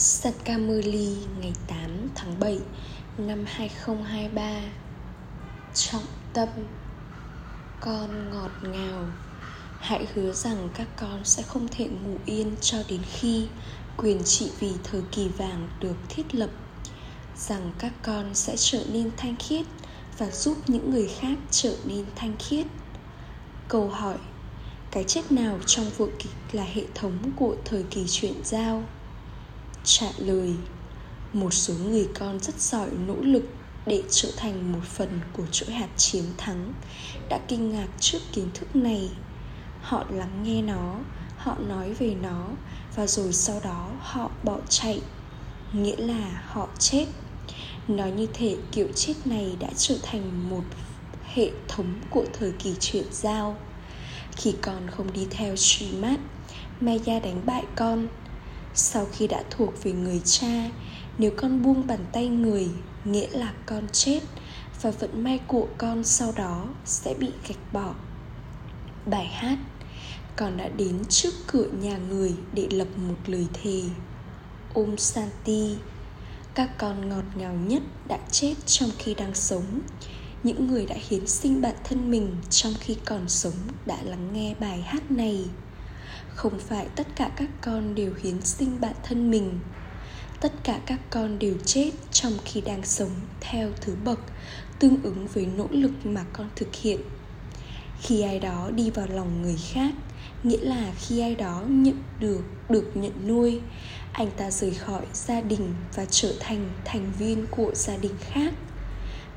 Sakamuli ngày 8 tháng 7 năm 2023 Trọng tâm, Con ngọt ngào. Hãy hứa rằng các con sẽ không thể ngủ yên cho đến khi quyền trị vì thời kỳ vàng được thiết lập. Rằng các con sẽ trở nên thanh khiết và giúp những người khác trở nên thanh khiết. Câu hỏi, Cái chết nào trong vở kịch là hệ thống của thời kỳ chuyển giao? Trả lời. Một số người con rất giỏi nỗ lực để trở thành một phần của chuỗi hạt chiến thắng, đã kinh ngạc trước kiến thức này. Họ lắng nghe nó, họ nói về nó, và rồi sau đó họ bỏ chạy, nghĩa là họ chết. Nói như thể kiểu chết này đã trở thành một hệ thống của thời kỳ chuyển giao. Khi con không đi theo Srimad Maya đánh bại con sau khi đã thuộc về người cha, nếu con buông bàn tay người, nghĩa là con chết, và vận may của con sau đó sẽ bị gạch bỏ. Bài hát, con đã đến trước cửa nhà người để lập một lời thề. Ôm santi các con ngọt ngào nhất đã chết trong khi đang sống. Những người đã hiến sinh bản thân mình trong khi còn sống đã lắng nghe bài hát này không phải tất cả các con đều hiến sinh bản thân mình. Tất cả các con đều chết trong khi đang sống theo thứ bậc tương ứng với nỗ lực mà con thực hiện. Khi ai đó đi vào lòng người khác, nghĩa là khi ai đó nhận được được nhận nuôi, anh ta rời khỏi gia đình và trở thành thành viên của gia đình khác.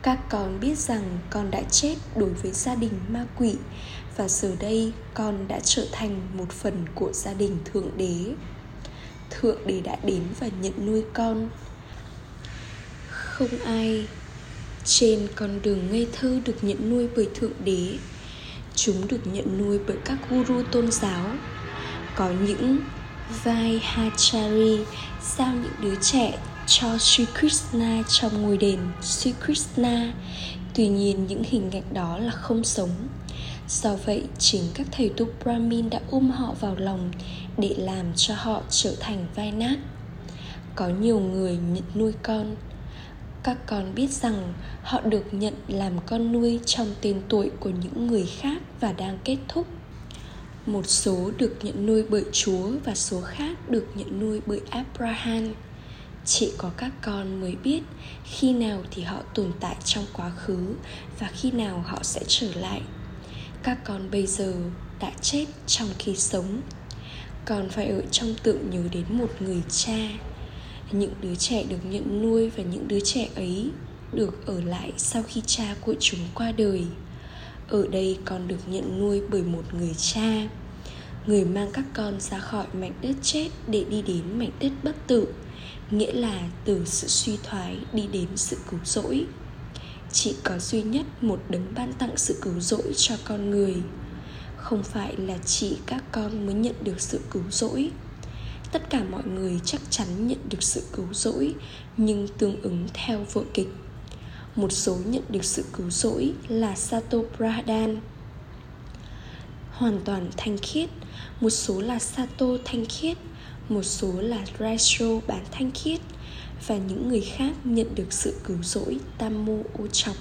Các con biết rằng con đã chết đối với gia đình ma quỷ và giờ đây con đã trở thành một phần của gia đình thượng đế. Thượng đế đã đến và nhận nuôi con. Không ai trên con đường ngây thơ được nhận nuôi bởi thượng đế. Chúng được nhận nuôi bởi các guru tôn giáo. Có những vai hachari giao những đứa trẻ cho Sri Krishna trong ngôi đền Sri Krishna. Tuy nhiên, những hình ảnh đó là không sống Do vậy, chính các thầy tu Brahmin đã ôm họ vào lòng Để làm cho họ trở thành vai nát. Có nhiều người nhận nuôi con. Các con biết rằng họ được nhận làm con nuôi trong tên tuổi của những người khác và đang kết thúc. Một số được nhận nuôi bởi chúa và số khác được nhận nuôi bởi abraham. Chỉ có các con mới biết khi nào thì họ tồn tại trong quá khứ và khi nào họ sẽ trở lại các con bây giờ đã chết trong khi sống. Còn phải ở trong tượng nhớ đến một người cha. Những đứa trẻ được nhận nuôi và những đứa trẻ ấy được ở lại sau khi cha của chúng qua đời. Ở đây con được nhận nuôi bởi một người cha. Người mang các con ra khỏi mảnh đất chết để đi đến mảnh đất bất tử, nghĩa là từ sự suy thoái đi đến sự cứu rỗi chỉ có duy nhất một đấng ban tặng sự cứu rỗi cho con người. Không phải là chỉ các con mới nhận được sự cứu rỗi. Tất cả mọi người chắc chắn nhận được sự cứu rỗi, nhưng tương ứng theo vở kịch. Một số nhận được sự cứu rỗi là sato pradhan hoàn toàn thanh khiết. Một số là sato thanh khiết, một số là retro bán thanh khiết và những người khác nhận được sự cứu rỗi tam mô ô trọc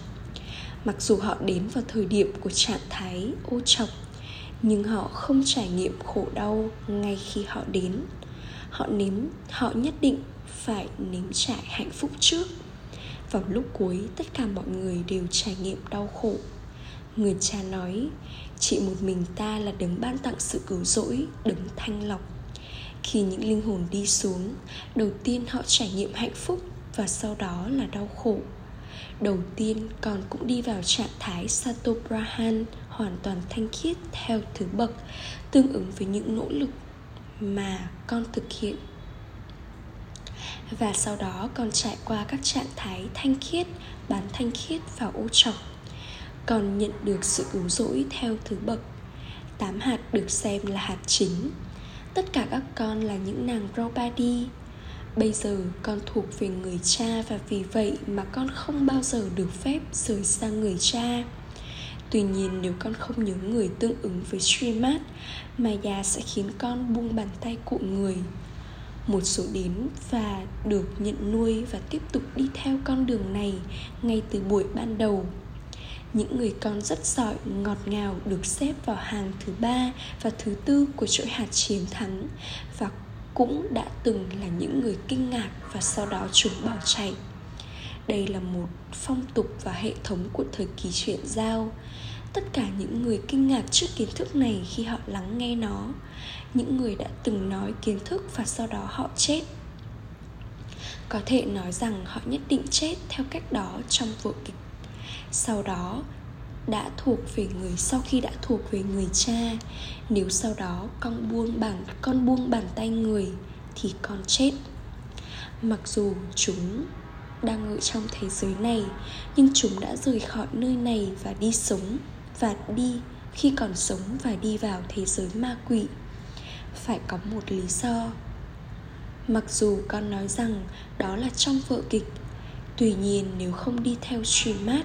mặc dù họ đến vào thời điểm của trạng thái ô trọc nhưng họ không trải nghiệm khổ đau ngay khi họ đến. Họ nếm, họ nhất định phải nếm trải hạnh phúc trước. Vào lúc cuối, tất cả mọi người đều trải nghiệm đau khổ. Người cha nói, chỉ một mình ta là đấng ban tặng sự cứu rỗi, đấng thanh lọc khi những linh hồn đi xuống, đầu tiên họ trải nghiệm hạnh phúc và sau đó là đau khổ. Đầu tiên, con cũng đi vào trạng thái satobrahan hoàn toàn thanh khiết theo thứ bậc, tương ứng với những nỗ lực mà con thực hiện. Và sau đó, con trải qua các trạng thái thanh khiết, bán thanh khiết và ô trọc. Còn nhận được sự cứu rỗi theo thứ bậc. Tám hạt được xem là hạt chính tất cả các con là những nàng Draupadi Bây giờ con thuộc về người cha và vì vậy mà con không bao giờ được phép rời xa người cha. Tuy nhiên nếu con không nhớ người tương ứng với Srimad Maya sẽ khiến con buông bàn tay của người. Một số đến và được nhận nuôi và tiếp tục đi theo con đường này ngay từ buổi ban đầu những người con rất giỏi, ngọt ngào được xếp vào hàng thứ ba và thứ tư của chuỗi hạt chiến thắng và cũng đã từng là những người kinh ngạc và sau đó chúng bỏ chạy. Đây là một phong tục và hệ thống của thời kỳ truyện giao. Tất cả những người kinh ngạc trước kiến thức này khi họ lắng nghe nó, những người đã từng nói kiến thức và sau đó họ chết. Có thể nói rằng họ nhất định chết theo cách đó trong vở kịch sau đó, đã thuộc về người, sau khi đã thuộc về người cha, nếu sau đó con buông bàn, con buông bàn tay người thì con chết. Mặc dù chúng đang ở trong thế giới này, nhưng chúng đã rời khỏi nơi này và đi sống, và đi, khi còn sống và đi vào thế giới ma quỷ. Phải có một lý do. Mặc dù con nói rằng đó là trong vở kịch Tuy nhiên nếu không đi theo truyền mát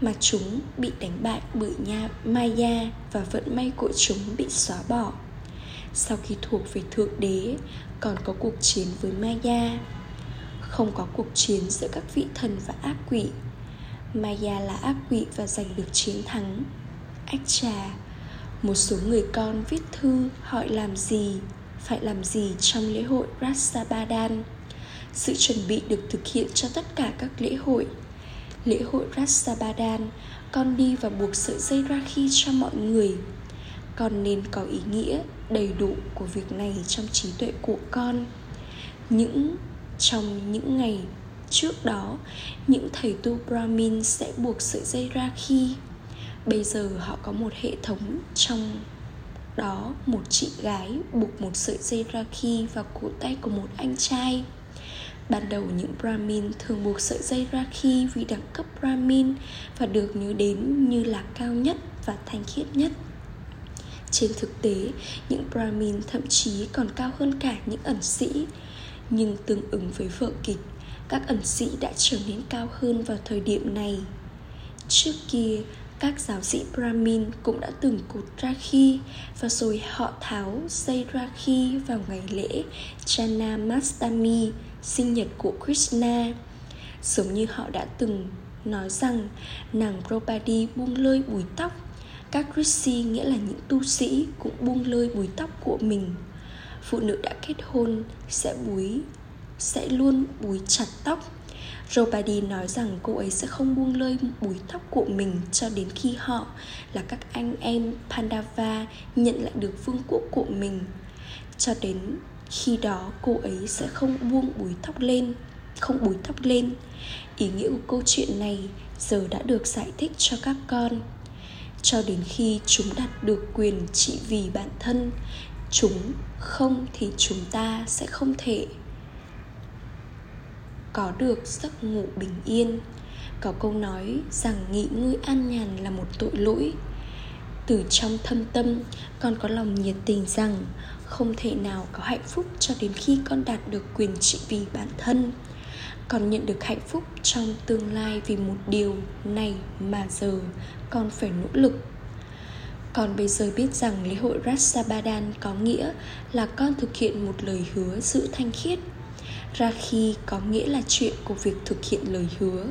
mà chúng bị đánh bại bởi nha Maya và vận may của chúng bị xóa bỏ. Sau khi thuộc về Thượng Đế, còn có cuộc chiến với Maya. Không có cuộc chiến giữa các vị thần và ác quỷ. Maya là ác quỷ và giành được chiến thắng. Ách trà, một số người con viết thư hỏi làm gì, phải làm gì trong lễ hội Rasabadan sự chuẩn bị được thực hiện cho tất cả các lễ hội. Lễ hội Rastabadan con đi và buộc sợi dây Rakhi cho mọi người. Con nên có ý nghĩa đầy đủ của việc này trong trí tuệ của con. Những, trong những ngày trước đó, những thầy tu brahmin sẽ buộc sợi dây Rakhi bây giờ họ có một hệ thống trong đó một chị gái buộc một sợi dây Rakhi vào cổ tay của một anh trai. Ban đầu những Brahmin thường buộc sợi dây Rakhi vì đẳng cấp Brahmin và được nhớ đến như là cao nhất và thanh khiết nhất. Trên thực tế, những Brahmin thậm chí còn cao hơn cả những ẩn sĩ. Nhưng tương ứng với vợ kịch, các ẩn sĩ đã trở nên cao hơn vào thời điểm này. Trước kia, các giáo sĩ Brahmin cũng đã từng cột Rakhi và rồi họ tháo dây Rakhi vào ngày lễ Janamastami sinh nhật của Krishna. Giống như họ đã từng nói rằng, nàng Draupadi buông lơi búi tóc. Các rishi nghĩa là những tu sĩ cũng buông lơi búi tóc của mình. Phụ nữ đã kết hôn, sẽ búi sẽ luôn búi chặt tóc. Robadi nói rằng cô ấy sẽ không buông lơi búi tóc của mình cho đến khi họ là các anh em Pandava nhận lại được vương quốc của mình. Cho đến khi đó cô ấy sẽ không buông búi tóc lên, không búi tóc lên. Ý nghĩa của câu chuyện này giờ đã được giải thích cho các con. Cho đến khi chúng đạt được quyền trị vì bản thân, chúng không thì chúng ta sẽ không thể có được giấc ngủ bình yên. Có câu nói rằng nghỉ ngơi an nhàn là một tội lỗi. Từ trong thâm tâm, con có lòng nhiệt tình rằng không thể nào có hạnh phúc cho đến khi con đạt được quyền trị vì bản thân. Con nhận được hạnh phúc trong tương lai vì một điều này mà giờ con phải nỗ lực. Con bây giờ biết rằng lễ hội Rasabadan có nghĩa là con thực hiện một lời hứa giữ thanh khiết Rakhi có nghĩa là chuyện của việc thực hiện lời hứa.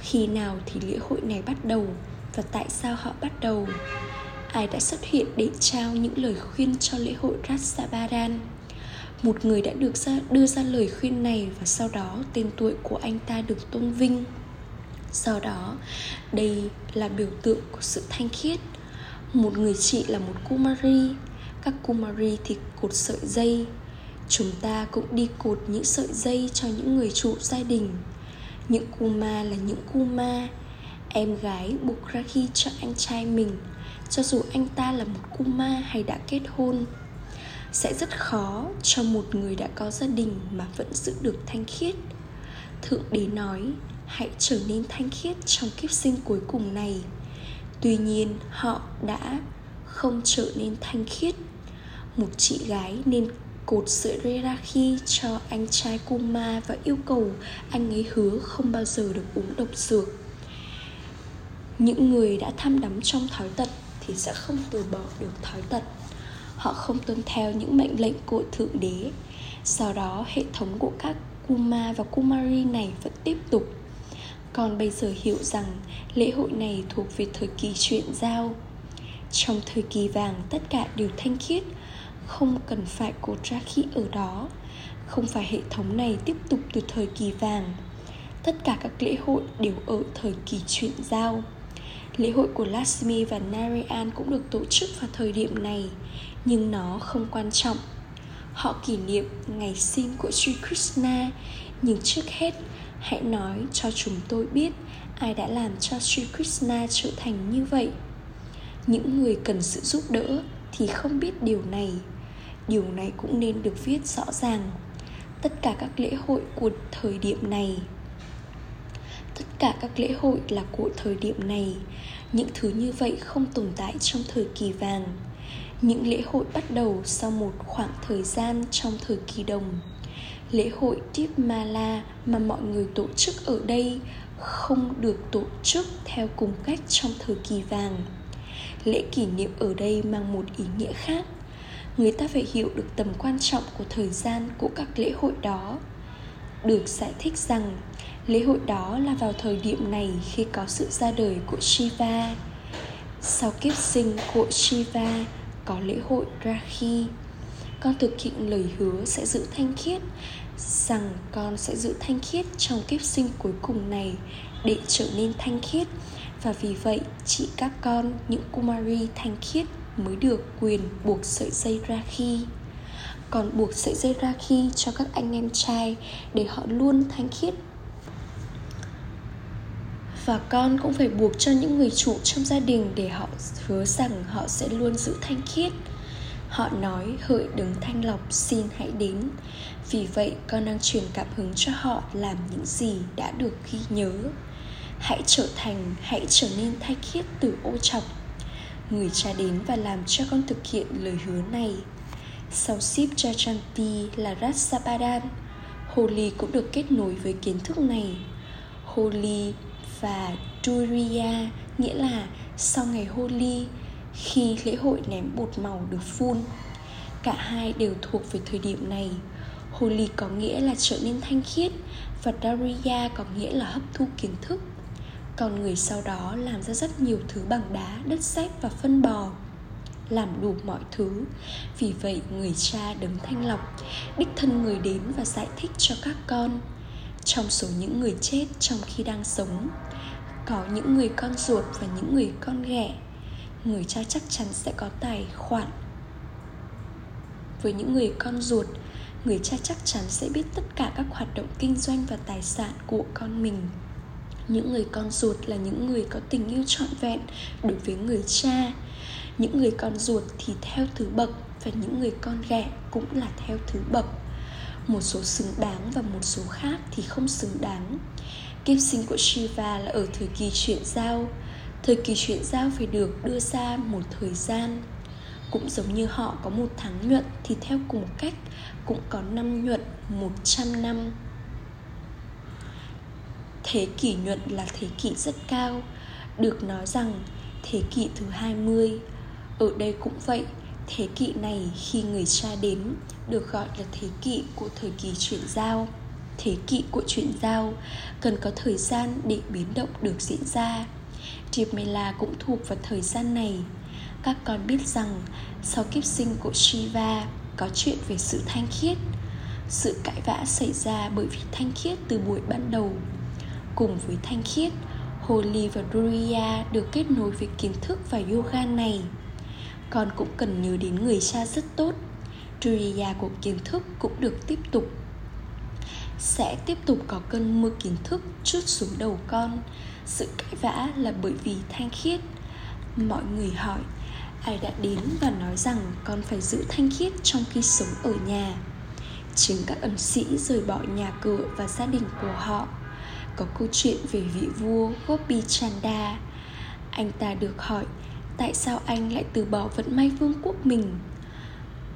Khi nào thì lễ hội này bắt đầu Và tại sao họ bắt đầu? Ai đã xuất hiện để trao những lời khuyên cho lễ hội Rasabadan. Một người đã được ra, đưa ra lời khuyên này và sau đó tên tuổi của anh ta được tôn vinh. Do đó, đây là biểu tượng của sự thanh khiết. Một người chị là một Kumari, các Kumari thì cột sợi dây. Chúng ta cũng đi cột những sợi dây cho những người trụ gia đình. Những Kuma là những Kuma, em gái buộc Rakhi cho anh trai mình, cho dù anh ta là một kuma hay đã kết hôn. Sẽ rất khó cho một người đã có gia đình mà vẫn giữ được thanh khiết. Thượng đế nói, hãy trở nên thanh khiết trong kiếp sinh cuối cùng này. Tuy nhiên, họ đã không trở nên thanh khiết. Một chị gái nên cột sợi Rerachi cho anh trai Kuma và yêu cầu anh ấy hứa không bao giờ được uống độc dược. Những người đã tham đắm trong thói tật thì sẽ không từ bỏ được thói tật. Họ không tuân theo những mệnh lệnh của thượng đế. Sau đó, hệ thống của các kuma và kumari này vẫn tiếp tục. Còn bây giờ hiểu rằng lễ hội này thuộc về thời kỳ chuyện giao. Trong thời kỳ vàng, tất cả đều thanh khiết, không cần phải cột ra khí ở đó. Không phải hệ thống này tiếp tục từ thời kỳ vàng. Tất cả các lễ hội đều ở thời kỳ chuyển giao lễ hội của Lakshmi và Narayan cũng được tổ chức vào thời điểm này, nhưng nó không quan trọng. Họ kỷ niệm ngày sinh của Sri Krishna, nhưng trước hết, hãy nói cho chúng tôi biết ai đã làm cho Sri Krishna trở thành như vậy. Những người cần sự giúp đỡ thì không biết điều này. Điều này cũng nên được viết rõ ràng. Tất cả các lễ hội của thời điểm này tất cả các lễ hội là của thời điểm này. Những thứ như vậy không tồn tại trong thời kỳ vàng. Những lễ hội bắt đầu sau một khoảng thời gian trong thời kỳ đồng. Lễ hội Mala mà mọi người tổ chức ở đây không được tổ chức theo cùng cách trong thời kỳ vàng. Lễ kỷ niệm ở đây mang một ý nghĩa khác. Người ta phải hiểu được tầm quan trọng của thời gian của các lễ hội đó. Được giải thích rằng lễ hội đó là vào thời điểm này khi có sự ra đời của shiva. Sau kiếp sinh của shiva, có lễ hội rakhi. Con thực hiện lời hứa sẽ giữ thanh khiết, rằng con sẽ giữ thanh khiết trong kiếp sinh cuối cùng này để trở nên thanh khiết. Và vì vậy chỉ các con, những kumari thanh khiết mới được quyền buộc sợi dây ra khi còn buộc sợi dây ra khi cho các anh em trai để họ luôn thanh khiết và con cũng phải buộc cho những người chủ trong gia đình để họ hứa rằng họ sẽ luôn giữ thanh khiết. Họ nói, hỡi đứng thanh lọc, xin hãy đến. Vì vậy, con đang truyền cảm hứng cho họ làm những gì đã được ghi nhớ. Hãy trở thành, hãy trở nên thanh khiết từ ô trọc người cha đến và làm cho con thực hiện lời hứa này. Sau ship Jachanti là rasapadan Holy cũng được kết nối với kiến thức này. Holy và Turiya nghĩa là sau ngày Holi khi lễ hội ném bột màu được phun. Cả hai đều thuộc về thời điểm này. Holi có nghĩa là trở nên thanh khiết và Dariya có nghĩa là hấp thu kiến thức. Còn người sau đó làm ra rất nhiều thứ bằng đá, đất sét và phân bò làm đủ mọi thứ. Vì vậy người cha đấng thanh lọc đích thân người đến và giải thích cho các con trong số những người chết trong khi đang sống. Có những người con ruột và những người con ghẻ. Người cha chắc chắn sẽ có tài khoản. Với những người con ruột, người cha chắc chắn sẽ biết tất cả các hoạt động kinh doanh và tài sản của con mình. Những người con ruột là những người có tình yêu trọn vẹn đối với người cha. Những người con ruột thì theo thứ bậc và những người con ghẻ cũng là theo thứ bậc một số xứng đáng và một số khác thì không xứng đáng. Kiếp sinh của shiva là ở thời kỳ chuyển giao. Thời kỳ chuyển giao phải được đưa ra một thời gian. Cũng giống như họ có một tháng nhuận thì theo cùng cách cũng có năm nhuận 100 năm. Thế kỷ nhuận là thế kỷ rất cao. Được nói rằng thế kỷ thứ 20 Ở đây cũng vậy, Thế kỷ này khi người cha đến được gọi là thế kỷ của thời kỳ chuyển giao. Thế kỷ của chuyển giao Cần có thời gian để biến động được diễn ra. Mela cũng thuộc vào thời gian này. Các con biết rằng Sau kiếp sinh của Shiva Có chuyện về sự thanh khiết. Sự cãi vã xảy ra bởi vì thanh khiết từ buổi ban đầu. Cùng với thanh khiết, Holy và Duriya được kết nối với kiến thức và yoga này. Con cũng cần nhớ đến người cha rất tốt. Duriya của kiến thức cũng được tiếp tục. Sẽ tiếp tục có cơn mưa kiến thức trút xuống đầu con. Sự cãi vã là bởi vì thanh khiết. Mọi người hỏi, ai đã đến và nói rằng con phải giữ thanh khiết trong khi sống ở nhà? Chính các ẩn sĩ rời bỏ nhà cửa và gia đình của họ. Có câu chuyện về vị vua Gopi Chanda. Anh ta được hỏi, tại sao anh lại từ bỏ vận may vương quốc mình.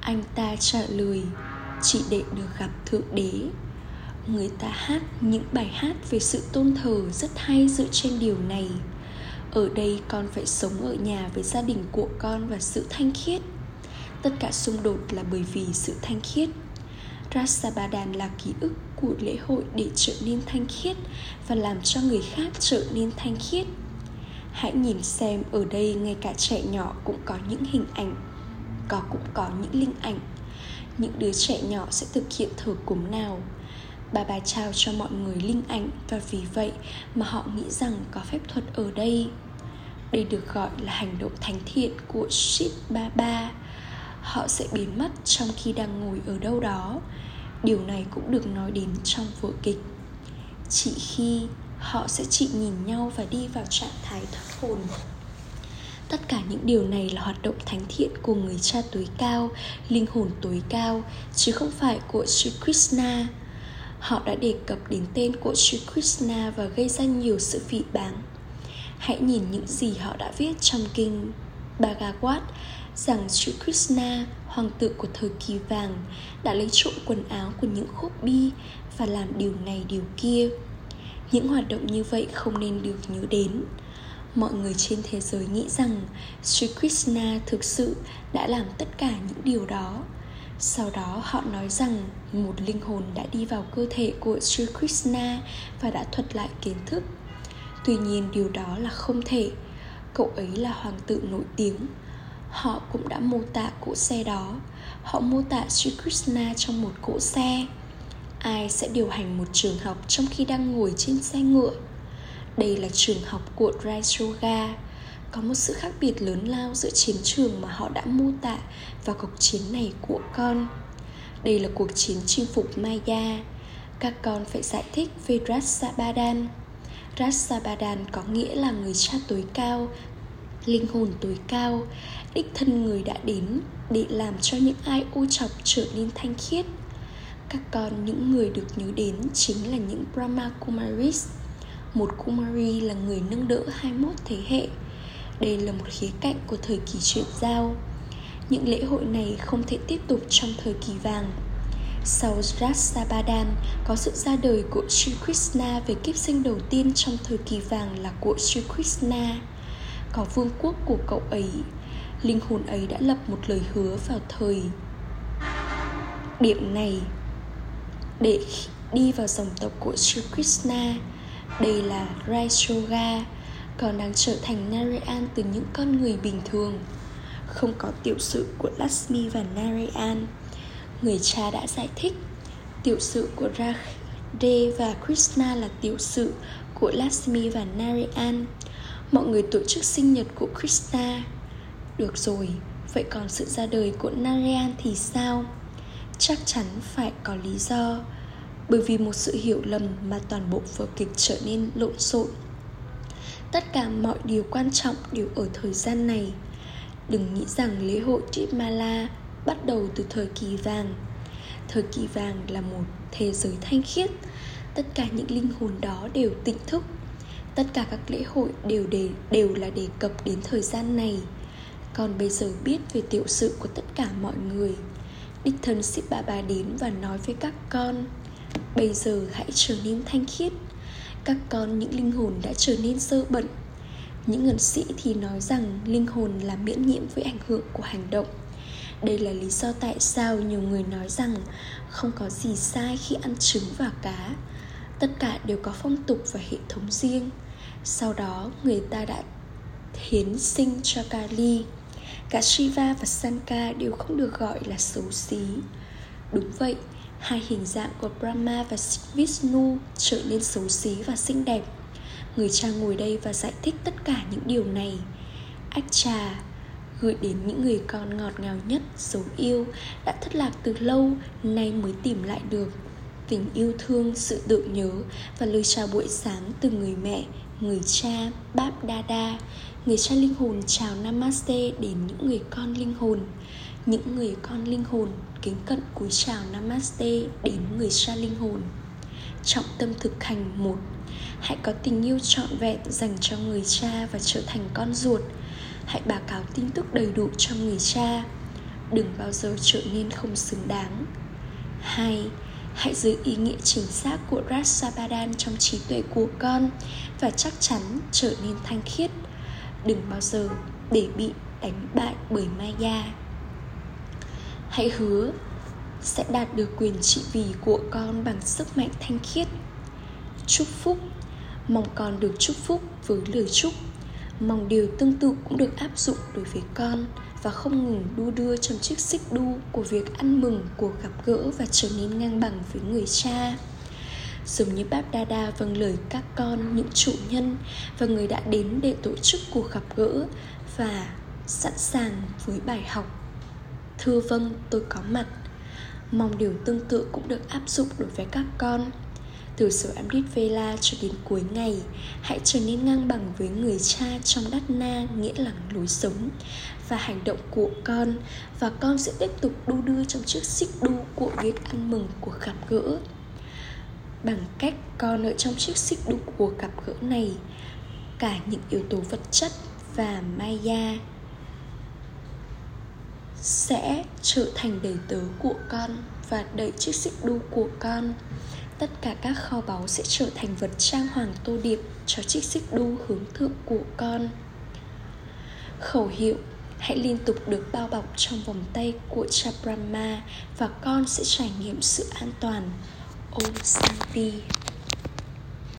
Anh ta trả lời, chỉ để được gặp Thượng Đế. Người ta hát những bài hát về sự tôn thờ rất hay dựa trên điều này. Ở đây con phải sống ở nhà với gia đình của con và sự thanh khiết. tất cả xung đột là bởi vì sự thanh khiết Rasabadan là ký ức của lễ hội để trở nên thanh khiết và làm cho người khác trở nên thanh khiết hãy nhìn xem ở đây ngay cả trẻ nhỏ cũng có những hình ảnh có cũng có những linh ảnh. Những đứa trẻ nhỏ sẽ thực hiện thờ cúng nào? Bà bà trao cho mọi người linh ảnh và vì vậy mà họ nghĩ rằng có phép thuật ở đây. Đây được gọi là hành động thánh thiện của Shit ba họ sẽ biến mất trong khi đang ngồi ở đâu đó. Điều này cũng được nói đến trong vở kịch. Chỉ khi họ sẽ chỉ nhìn nhau và đi vào trạng thái thoát hồn tất cả những điều này là hoạt động thánh thiện của người cha tối cao linh hồn tối cao chứ không phải của Sri Krishna họ đã đề cập đến tên của Sri Krishna và gây ra nhiều sự phỉ báng hãy nhìn những gì họ đã viết trong kinh Bhagavad rằng Sri Krishna, hoàng tử của thời kỳ vàng, đã lấy trộm quần áo của những khúc bi và làm điều này điều kia. Những hoạt động như vậy không nên được nhớ đến. Mọi người trên thế giới nghĩ rằng Sri Krishna thực sự đã làm tất cả những điều đó. Sau đó, họ nói rằng một linh hồn đã đi vào cơ thể của Sri Krishna và đã thuật lại kiến thức. Tuy nhiên, điều đó là không thể. Cậu ấy là hoàng tử nổi tiếng họ cũng đã mô tả cỗ xe đó họ mô tả Sri Krishna trong một cỗ xe ai sẽ điều hành một trường học trong khi đang ngồi trên xe ngựa đây là trường học của Rajoga có một sự khác biệt lớn lao giữa chiến trường mà họ đã mô tả và cuộc chiến này của con. Đây là cuộc chiến chinh phục Maya. Các con phải giải thích về Rasabadan Rasabadan có nghĩa là người cha tối cao, linh hồn tối cao, đích thân người đã đến để làm cho những ai ô chọc trở nên thanh khiết. Các con, những người được nhớ đến chính là những Brahma Kumaris một Kumari là người nâng đỡ 21 thế hệ. Đây là một khía cạnh của thời kỳ chuyển giao. Những lễ hội này không thể tiếp tục trong thời kỳ vàng. Sau Rasabadan có sự ra đời của Sri Krishna về kiếp sinh đầu tiên trong thời kỳ vàng là của Sri Krishna. Có vương quốc của cậu ấy. Linh hồn ấy đã lập một lời hứa vào thời. Điểm này, để đi vào dòng tộc của Sri Krishna đây là Raishoga còn đang trở thành Narayan từ những con người bình thường. Không có tiểu sự của Lakshmi và Narayan. Người cha đã giải thích tiểu sự của Radhe và Krishna là tiểu sự của Lakshmi và Narayan. Mọi người tổ chức sinh nhật của Krishna. Được rồi, vậy còn sự ra đời của Narayan thì sao? Chắc chắn phải có lý do. Bởi vì một sự hiểu lầm mà toàn bộ vở kịch trở nên lộn xộn. Tất cả mọi điều quan trọng đều ở thời gian này. Đừng nghĩ rằng lễ hội chitmala bắt đầu từ thời kỳ vàng. Thời kỳ vàng là một thế giới thanh khiết. Tất cả những linh hồn đó đều tỉnh thức. Tất cả các lễ hội đều đề, đều là đề cập đến thời gian này. Còn bây giờ biết về tiểu sự của tất cả mọi người. Đích thân ship bà bà đến và nói với các con. Bây giờ hãy trở nên thanh khiết. Các con những linh hồn đã trở nên sơ bẩn. Những ngân sĩ thì nói rằng linh hồn là miễn nhiễm với ảnh hưởng của hành động. Đây là lý do tại sao nhiều người nói rằng không có gì sai khi ăn trứng và cá. Tất cả đều có phong tục và hệ thống riêng. Sau đó người ta đã hiến sinh cho kali. Cả Shiva và Sanka đều không được gọi là xấu xí. Đúng vậy, hai hình dạng của Brahma và Vishnu trở nên xấu xí và xinh đẹp. Người cha ngồi đây và giải thích tất cả những điều này. Ách trà gửi đến những người con ngọt ngào nhất dấu yêu, đã thất lạc từ lâu, nay mới tìm lại được. Tình yêu thương, sự tưởng nhớ và lời chào buổi sáng từ người mẹ, người cha báp đa người cha linh hồn chào namaste đến những người con linh hồn những người con linh hồn kính cận cúi chào namaste đến người cha linh hồn. Trọng tâm thực hành một, hãy có tình yêu trọn vẹn dành cho người cha và trở thành con ruột. Hãy báo cáo tin tức đầy đủ cho người cha. Đừng bao giờ trở nên không xứng đáng. Hai, hãy giữ ý nghĩa chính xác của Rasabadan trong trí tuệ của con và chắc chắn trở nên thanh khiết. Đừng bao giờ để bị đánh bại bởi Maya hãy hứa sẽ đạt được quyền trị vì của con bằng sức mạnh thanh khiết. Chúc phúc. Mong con được chúc phúc với lời chúc. Mong điều tương tự cũng được áp dụng đối với con và không ngừng đu đưa trong chiếc xích đu của việc ăn mừng cuộc gặp gỡ và trở nên ngang bằng với người cha. Giống như Báp Đa Đa vâng lời các con, những chủ nhân và người đã đến để tổ chức cuộc gặp gỡ và sẵn sàng với bài học. Thưa vâng, tôi có mặt. Mong điều tương tự cũng được áp dụng đối với các con. Từ sở Amrit Vela cho đến cuối ngày, hãy trở nên ngang bằng với người cha trong đắt na nghĩa là lối sống và hành động của con và con sẽ tiếp tục đu đưa trong chiếc xích đu của việc ăn mừng của gặp gỡ bằng cách con ở trong chiếc xích đu của gặp gỡ này cả những yếu tố vật chất và maya sẽ trở thành đầy tớ của con và đẩy chiếc xích đu của con. Tất cả các kho báu sẽ trở thành vật trang hoàng tô điệp cho chiếc xích đu hướng thượng của con. Khẩu hiệu, hãy liên tục được bao bọc trong vòng tay của cha brahma và con sẽ trải nghiệm sự an toàn. Om Santi